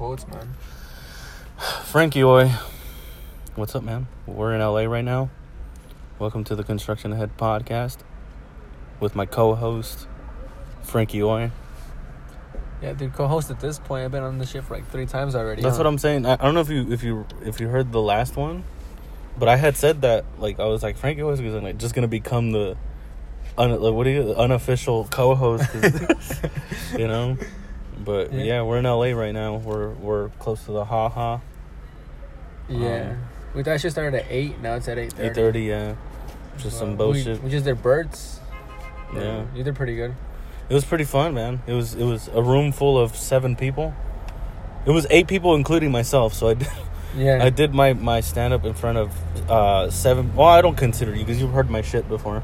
quotes, man. Frankie Oy. What's up, man? We're in LA right now. Welcome to the Construction Ahead podcast with my co-host Frankie Oy. Yeah, dude, co-host at this point. I've been on the for like three times already. That's what I'm saying. I, I don't know if you if you if you heard the last one, but I had said that like I was like Frankie Oy is like just gonna become the un, like, what do you unofficial co-host, you know. But Yeah. yeah. we're in LA right now. We're we're close to the Ha Ha. Yeah. Um, we thought it should start at eight. Now it's at eight thirty. Eight thirty, yeah. Just some bullshit. We, we just did birds. Yeah. You did pretty good. It was pretty fun, man. It was it was a room full of seven people. It was eight people, including myself. So I did, Yeah. I did my my stand up in front of uh, seven. Well, I don't consider you because you've heard my shit before.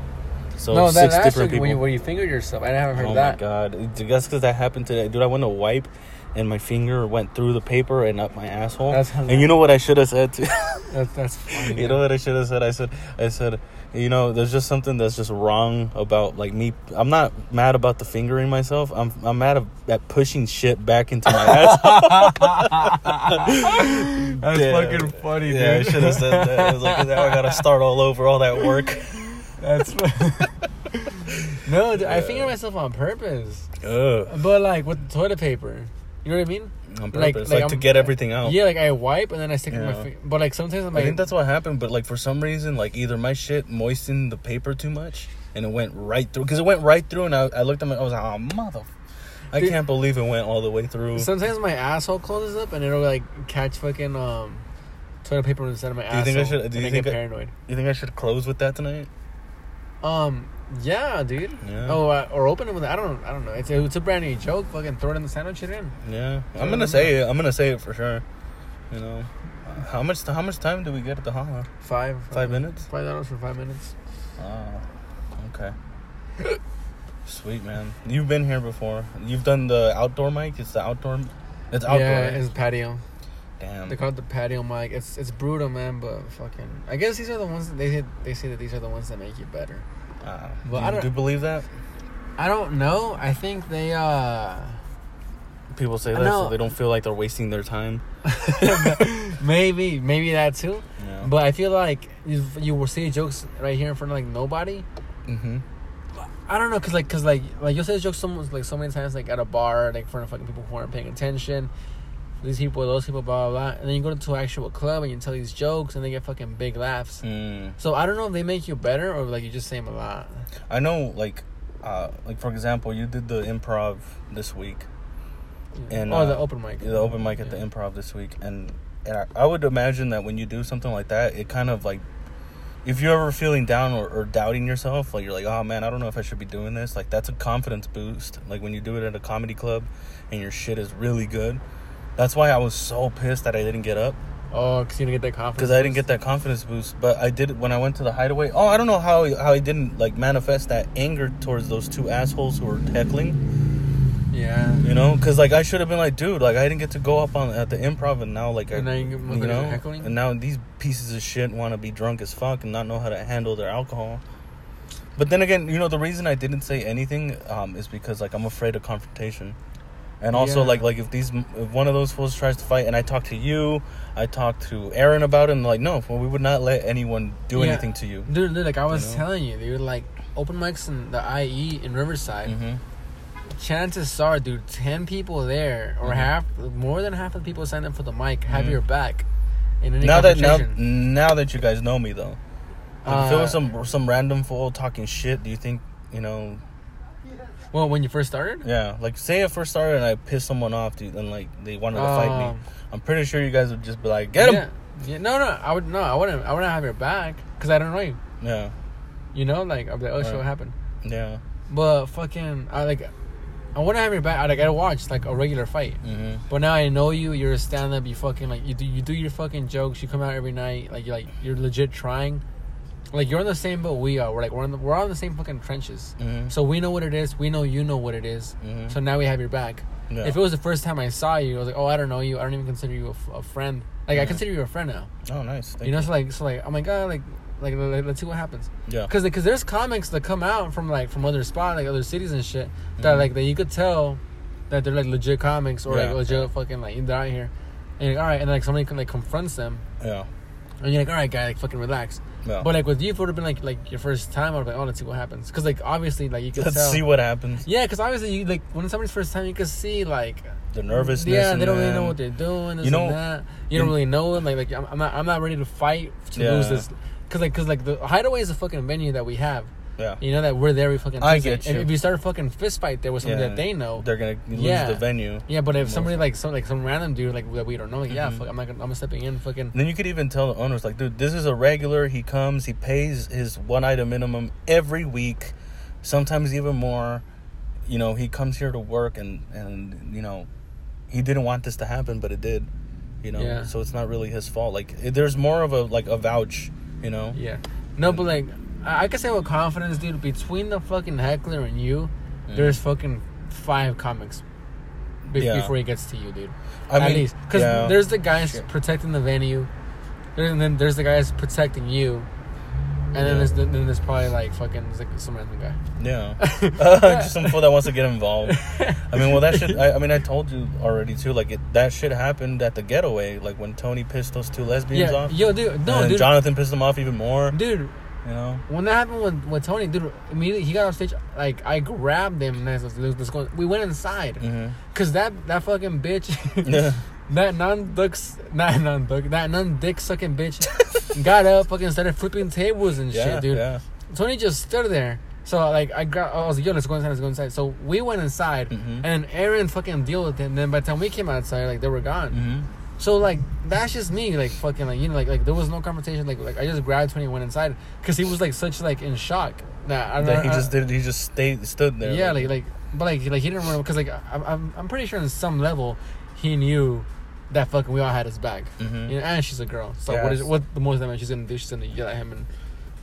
So no, that six last different people. when you, when you fingered yourself, I haven't heard oh that. my god! That's because that happened today, dude. I went to wipe, and my finger went through the paper and up my asshole. That's and you know what I should have said to That's that's funny. you know what I should have said? I said, I said, you know, there's just something that's just wrong about like me. I'm not mad about the fingering myself. I'm I'm mad at- at pushing shit back into my ass. That's Yeah. fucking funny, dude. yeah, I should have said that. I was like, now I gotta start all over, all that work. That's no, dude, I fingered myself on purpose, Ugh, but like with the toilet paper. You know what I mean? on Like- purpose, like like, to get everything out. Yeah, like I wipe and then I stick it with my Yeah. finger. But like sometimes I'm I like, think that's what happened, but like for some reason, like either my shit moistened the paper too much, and it went right through. Because it went right through, and I, I looked at my, I was like, oh mother, I Dude. can't believe it went all the way through. sometimes my asshole closes up and it'll like catch fucking um toilet paper instead of my Do you asshole. think I should- do you I think I- paranoid? You think I should close with that tonight? Um, yeah, dude. Yeah. Oh, uh, or open it with I don't I don't know. It's a, it's a brand new joke. Fucking throw it in the sandwich. It in. Yeah, I'm gonna say it. I'm gonna say it for sure. You know, how much how much time do we get at the haha? Five. Five minutes. Five dollars for five minutes. Oh, okay. Sweet man, you've been here before. You've done the outdoor mic. It's the outdoor. It's outdoor. Yeah, it's patio. Damn. They call it the patio mic. It's it's brutal, man. But fucking, I guess these are the ones that they say, they say that these are the ones that make you better. Uh, do I don't- do believe that? I don't know. I think they uh People say that so they don't feel like they're wasting their time. maybe maybe that too. Yeah. But I feel like you, you will see jokes right here in front of like nobody. mm-hmm. I don't know, cause like, cause like, like you'll say jokes so like so many times, like at a bar, like in front of fucking people who aren't paying attention. These people, those people, blah blah blah, and then you go to an actual club and you tell these jokes and they get fucking big laughs. Mm. So I don't know if they make you better or like you just say them a lot. I know, like, uh, like for example, you did the improv this week. And, oh, the uh, open mic, the open mic at the improv this week and, and I, I would imagine that when you do something like that it kind of like if you're ever feeling down or, or doubting yourself like you're like oh man i don't know if i should be doing this like that's a confidence boost like when you do it at a comedy club and your shit is really good that's why i was so pissed that i didn't get up Oh, cause you didn't get that confidence. because i didn't get that confidence boost but i did it when i went to the hideaway oh i don't know how how i didn't like manifest that anger towards those two assholes who were heckling Yeah. you know, because like I should have been like, dude, like I didn't get to go up on at the improv, and now like I, And now you you know, heckling? and now these pieces of shit want to be drunk as fuck and not know how to handle their alcohol. But then again, you know, the reason I didn't say anything um, is because like I'm afraid of confrontation, and also Yeah. like like if these if one of those fools tries to fight, and I talk to you, I talk to Aaron about it, and like no, well, we would not let anyone do Yeah. anything to you. Dude, dude, like I was know? telling you, they were like open mics in the IE in Riverside. hmm chances are, dude, ten people there or Mhm. half, more than half of the people signed up for the mic have Mhm. your back. In any Now that now now that you guys know me though, like, if it was Uh, some some random fool talking shit, do you think you know? Well, when you first started, Yeah, like say I first started and I pissed someone off, dude, and like they wanted to fight me. Um, I'm pretty sure you guys would just be like, "Get him!" Yeah, yeah, no, no, I would no, I wouldn't, I wouldn't have your back because I don't know you. Yeah, You know, like I'd be like, oh shit, Right. what happened? yeah. But fucking, I like, I wouldn't have your back. I like, I watch like a regular fight. hmm But now I know you. You're a stand up. You fucking like you do. You do your fucking jokes. You come out every night. Like you like you're legit trying. Like you're in the same boat we are. We're like we're on the, we're on the same fucking trenches. hmm So we know what it is. We know you know what it is. Mhm. So now we have your back. Yeah. If it was the first time I saw you, I was like, oh, I don't know you. I don't even consider you a, f- a friend. Like I consider you a friend now. oh, nice. Thank you know, so like so like I'm like, oh my god, like like let- let's see what happens. yeah. Because because there's comics that come out from like from other spots, like other cities and shit, that Mhm. like that you could tell that they're like legit comics or Yeah. like legit fucking like they're out here. And you're like, all right, and like somebody can, like confronts them, Yeah. and you're like, all right, guy, like fucking relax. Yeah. But like with you, if it would have been like like your first time, I'd be like, oh, let's see what happens. Because like obviously, like you could Let's tell. see what happens. yeah, because obviously, you like when it's somebody's first time, you can see like The nervousness. Yeah, they don't really know what they're doing. You know, and that. You don't really know them. Like, like I'm, I'm not, I'm not ready to fight to Yeah. lose this. Cause like, cause like the hideaway is a fucking venue that we have. Yeah. You know that we're there. We fucking. I get And you. if you start a fucking fist fight there with somebody Yeah. that they know, They're gonna lose Yeah. the venue. yeah. But if somebody like some like some random dude like that we don't know, like yeah, Mhm. fuck, I'm not gonna, I'm stepping in, fucking. Then you could even tell the owners, like, dude, this is a regular. He comes, he pays his one item minimum every week, sometimes even more. You know, he comes here to work, and and you know, he didn't want this to happen, but it did. You know, Yeah. so it's not really his fault. Like, it, there's more of a like a vouch. You know, Yeah. No, but like I, can say with confidence, dude. Between the fucking heckler and you, Mm. there's fucking five comics. be- Yeah. Before he gets to you, dude. I At mean, least because yeah. there's the guys Shit. protecting the venue, and then there's the guys protecting you, and then there's then there's probably like fucking like some random guy. Yeah, uh, just some fool that wants to get involved. I mean, well, that shit. I, I mean, I told you already too. Like it, that shit happened at the getaway. Like when Tony pissed those two lesbians yeah, off. yo, dude, no, and dude, Jonathan pissed them off even more. dude. You know. When that happened with, with Tony, dude, immediately he got off stage. Like I grabbed him and I was let's go. We went inside hmm because that that fucking bitch. Yeah. That non ducks, not non duck, that non dick sucking bitch got up, fucking started flipping tables and Yeah, shit, dude. yeah. Tony just stood there. So like I got, I was like, yo, let's go inside, let's go inside. So we went inside, Mhm. and Aaron fucking deal with it. And then by the time we came outside, like they were gone. hmm So like that's just me, like fucking like you know, like like there was no conversation. Like like I just grabbed Tony and went inside because he was like such like in shock. Nah, I don't That he know. just did. He just stayed, stood there. yeah, like like but like like he didn't remember because like I'm, I'm I'm pretty sure on some level he knew that fucking we all had his back. Mhm. You know, and she's a girl. So Yeah, what is what the most damage she's gonna do? She's gonna yell at him and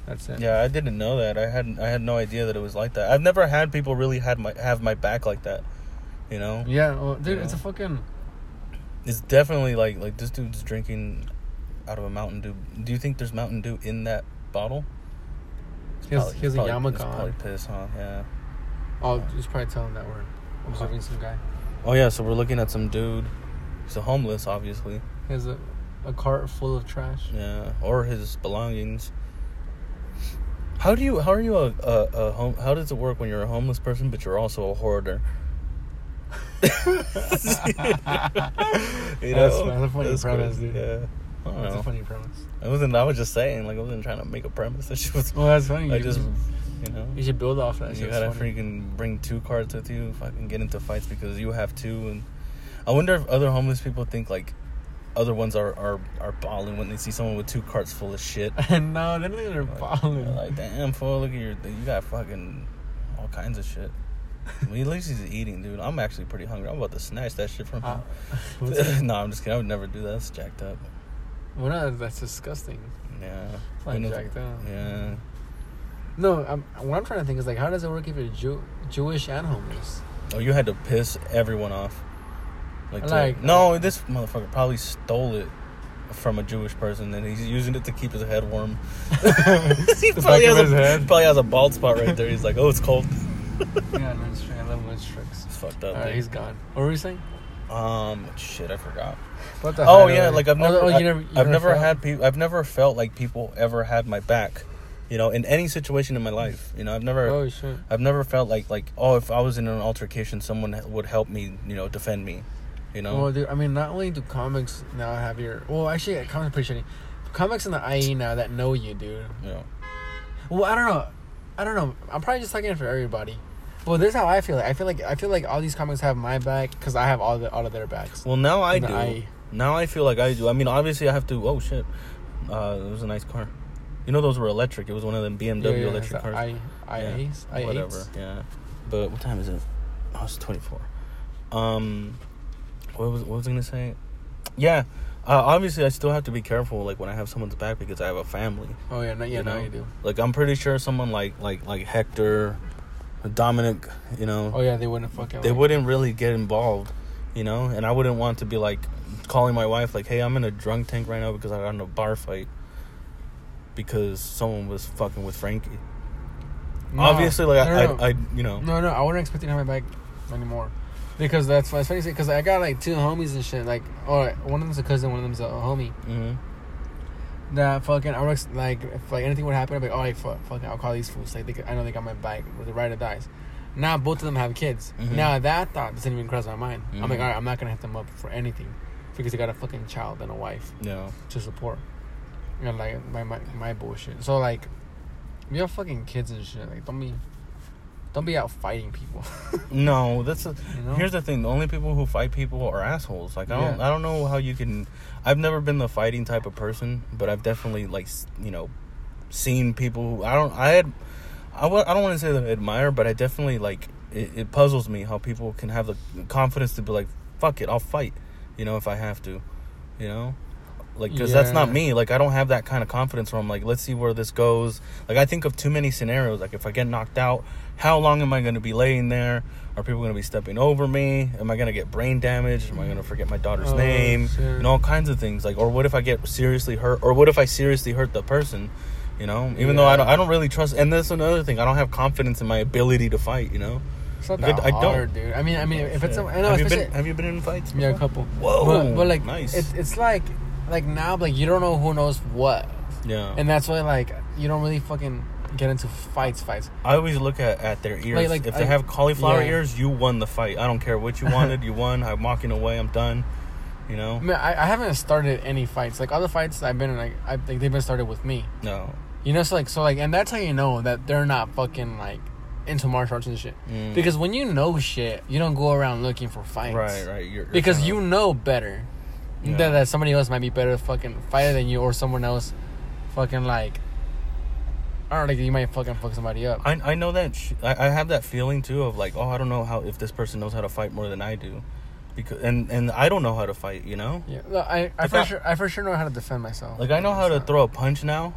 that's it. Yeah, I didn't know that. I had I had no idea that it was like that. I've never had people really had my have my back like that. You know, Yeah, well, dude, Yeah. it's a fucking. It's definitely like like this dude's drinking out of a Mountain Dew. Do you think there's Mountain Dew in that bottle? He has, Probably- he has a probably- yarmulke it's Probably piss, huh? Yeah. Oh, just probably tell him that we're observing some guy. Oh yeah, so we're looking at some dude. He's a homeless, obviously. He has a, a cart full of trash. Yeah, or his belongings. How do you? How are you a, a, a home? How does it work when you're a homeless person, but you're also a hoarder? you That's- oh, that's a funny premise, crazy, dude. Yeah, That's know. a funny premise. I wasn't. I was just saying, like I wasn't trying to make a premise. That shit was. Well, that's funny. I you, just, you know, you should build off that. you gotta funny. freaking bring two cards with you. Fucking get into fights because you have two, and I wonder if other homeless people think like other ones are are are balling when they see someone with two carts full of shit. no, they don't think they're Like, balling. they're like, damn, fool, look at your, you got fucking all kinds of shit. At least he's eating, dude. I'm actually pretty hungry. I'm about to snatch that shit from Uh, him. that? no, I'm just kidding. I would never do that. That's jacked up. well, no, that's disgusting. Yeah. Like jacked up. Yeah. No, I'm, what I'm trying to think is like, how does it work if you're Jew, Jewish and homeless? Oh, you had to piss everyone off. Like, to- Like- no, this motherfucker probably stole it from a Jewish person, and he's using it to keep his head warm. he probably has, a, probably has a bald spot right there. He's like, oh, it's cold. yeah, no, it's true. I love lunch tricks. It's fucked up. All right, dude. he's gone. What were we saying? Um, shit, I forgot. What the Oh yeah, like I've Oh, never, oh, you I, never, you have never felt- had people. I've never felt like people ever had my back. You know, in any situation in my life. You know, I've never, Oh shit. I've never felt like like oh, if I was in an altercation, someone would help me. You know, defend me. You know. Well, dude, I mean, not only do comics now have your. Well, actually, comics shitty. Comics in the IE now that know you, dude. yeah. Well, I don't know. I don't know. I'm probably just talking for everybody. Well, this is how I feel. I feel like I feel like all these comics have my back because I have all the all of their backs. Well, now I the do. IE. Now I feel like I do. I mean, obviously, I have to. Oh shit, uh, it was a nice car. You know, those were electric. It was one of them BMW Yeah, yeah, electric cars. I I Yeah, I whatever. Yeah, but what time is it? Oh, it's twenty four. Um, what was what was I gonna say? Yeah, uh, obviously I still have to be careful, like when I have someone's back because I have a family. Oh yeah, no, yeah, You now know? you do. Like I'm pretty sure someone like like like Hector, Dominic, you know, Oh yeah, they wouldn't fucking. they like- wouldn't really get involved, you know, and I wouldn't want to be like calling my wife like, "Hey, I'm in a drunk tank right now because I got in a bar fight." Because someone was fucking with Frankie. No. Obviously, like No, I. I, I, you know, No, no, I wouldn't expect you to have my back anymore. Because that's that's funny because I got like two homies and shit. Like, or one of them's a cousin, one of them's a homie. Mm-hmm. That fucking I was like if like anything would happen, I'd be like, oh, like, fuck, fucking, I'll call these fools. Like, they, I know they got my back with the ride or dies. Now both of them have kids. Mhm. Now that thought doesn't even cross my mind. I'm like, Mhm. all right, I'm not gonna hit them up for anything because they got a fucking child and a wife No. to support. And like my my my bullshit. So like, you have fucking kids and shit, like don't be, don't be out fighting people. No, that's a, You know? here's the thing. The only people who fight people are assholes. Like I don't, Yeah. I don't know how you can. I've never been the fighting type of person, but I've definitely like you know, seen people. Who, I don't. I had. I w- I don't want to say that I admire, but I definitely like. It, it puzzles me how people can have the confidence to be like, "Fuck it, I'll fight," you know, if I have to, you know. Like, because that's not me. Like, I don't have that kind of confidence where I'm like, let's see where this goes. Like, I think of too many scenarios. Like, if I get knocked out, how long am I going to be laying there? Are people going to be stepping over me? Am I going to get brain damage? Am I going to forget my daughter's Oh, name? shit. And all kinds of things. Like, or what if I get seriously hurt? Or what if I seriously hurt the person? You know, even though I don't, I don't really trust. And that's another thing. I don't have confidence in my ability to fight. You know. It's not that it- I don't. hard, dude. I mean, I mean, if it's, a, I know, have you been Have you been in fights? Yeah, a couple. Whoa, but, but like, nice. it's it's like like now, like you don't know who knows what, Yeah. and that's why like you don't really fucking get into fights. Fights. I always look at, at their ears. Like- like, if they I- have cauliflower yeah. ears, you won the fight. I don't care what you wanted. you won. I'm walking away. I'm done. You know? I mean, I, I haven't started any fights. Like other fights I've been in, like I think they've been started with me. No. You know, so like so like, and that's how you know that they're not fucking like into martial arts and shit. Mm. Because when you know shit, you don't go around looking for fights. Right, right. You're, you're Because you know better. Yeah. That, that somebody else might be better fucking fighter than you, or someone else, fucking like. I don't know, like you might fucking fuck somebody up. I I know that sh- I, I have that feeling too of like oh I don't know how if this person knows how to fight more than I do, because and and I don't know how to fight. You know. Yeah, no, I, I Like for I- sure, I for sure know how to defend myself. Like I know how to throw a punch now,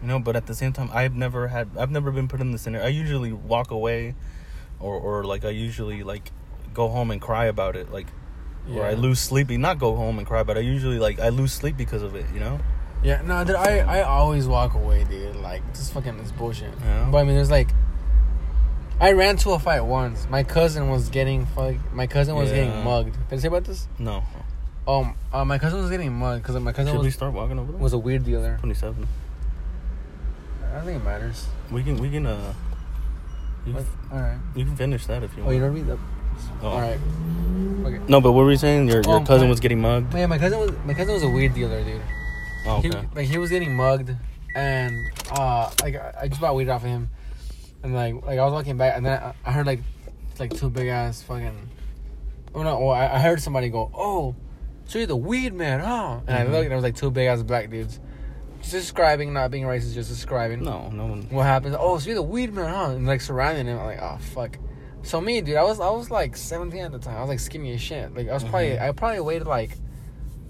you know, but at the same time, I've never had, I've never been put in the center. I usually walk away, or or like I usually like go home and cry about it, like, or I lose sleep. Not go home and cry, but I usually like I lose sleep because of it, you know. Yeah, no, dude, I, I always walk away, dude. Like, just fucking this bullshit. Yeah. But I mean, there's like, I ran to a fight once. My cousin was getting fuck. My cousin was Yeah. getting mugged. Did I say about this? No. Um, uh, my cousin was getting mugged because my cousin Should we was, start walking over there? was a weird dealer. Twenty-seven. I don't think it matters. We can we can uh. Like, all right. you can finish that if you Oh, want. Oh, you I mean? The- Oh. All right. Okay. No, but what were you saying? Your your Um, cousin my- was getting mugged. Man, my cousin was my cousin was a weed dealer, dude. Oh, He, okay. like he was getting mugged, and uh, like I just bought weed off of him, and like like I was walking back, and then I, I heard like like two big ass fucking. Oh no! Well, I, I heard somebody go, "Oh, so you're the weed man, huh?" And Mhm. I looked, and it was like two big ass black dudes, just describing, not being racist, just describing. No, no one. What happens? Oh, so you're the weed man, huh? And like surrounding him, I'm like, oh fuck. So me, dude, I was I was like 17 at the time. I was like skinny as shit. Like I was probably Mhm. I probably weighed like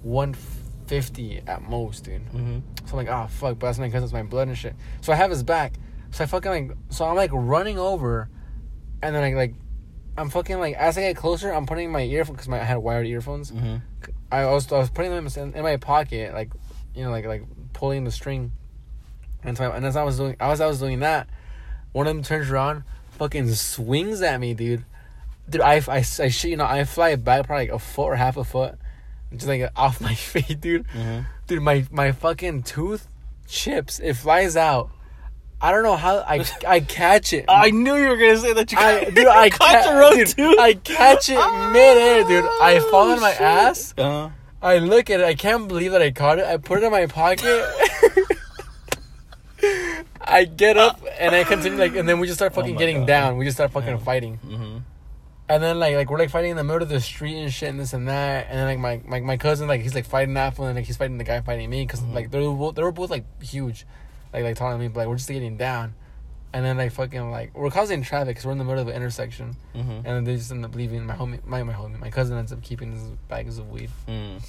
150 at most, dude. Mm-hmm. So I'm like, oh fuck, but that's my cousin's my blood and shit. So I have his back. So I fucking like, so I'm like running over, and then I like, I'm fucking like as I get closer, I'm putting my earphone because my I had wired earphones. Mm-hmm. I was I was putting them in, in my pocket, like you know, like like pulling the string. And so I, and as I was doing, as I was doing that, one of them turns around, fucking swings at me, dude. Dude, I, I, I shit, you know, I fly back probably like a foot or half a foot, just like off my feet, dude. Mm-hmm. Dude, my my fucking tooth chips. It flies out. I don't know how I I catch it. I knew you were gonna say that. You I dude, I caught ca- your own dude, tooth. I catch it midair, dude. I fall on my shit. ass. Uh-huh. I look at it. I can't believe that I caught it. I put it in my pocket. I get up and I continue like, and then we just start fucking Oh getting God. down. We just start fucking Yeah. fighting, Mm-hmm. and then like like we're like fighting in the middle of the street and shit and this and that. And then like my my, my cousin like he's like fighting that one and like he's fighting the guy fighting me because Mhm. like they were both, they were both like huge, like like taller than me. But like we're just getting down, and then like fucking like we're causing traffic because we're in the middle of an intersection, Mm-hmm. and then they just end up leaving. My homie, my my homie, my cousin ends up keeping his bags of weed. Mm.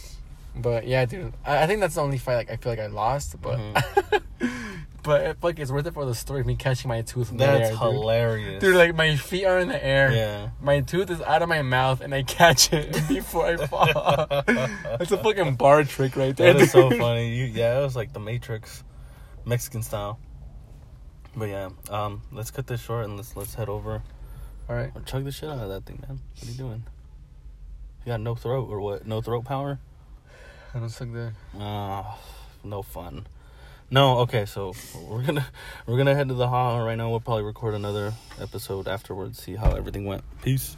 But yeah, dude, I, I think that's the only fight like I feel like I lost. But Mm-hmm. but it, fuck, it's worth it for the story of me catching my tooth in That's the air, dude. hilarious. Dude, like my feet are in the air. yeah. My tooth is out of my mouth, and I catch it before I fall. That's a fucking bar trick right there. That is so funny. You, yeah, it was like the Matrix, Mexican style. But yeah, um, let's cut this short and let's let's head over All right. Or chug the shit out of that thing, man. What are you doing? You got no throat or what? No throat power? I don't suck that. Ah, no fun. No, okay, so we're gonna we're gonna head to the hall right now. We'll probably record another episode afterwards, see how everything went. Peace.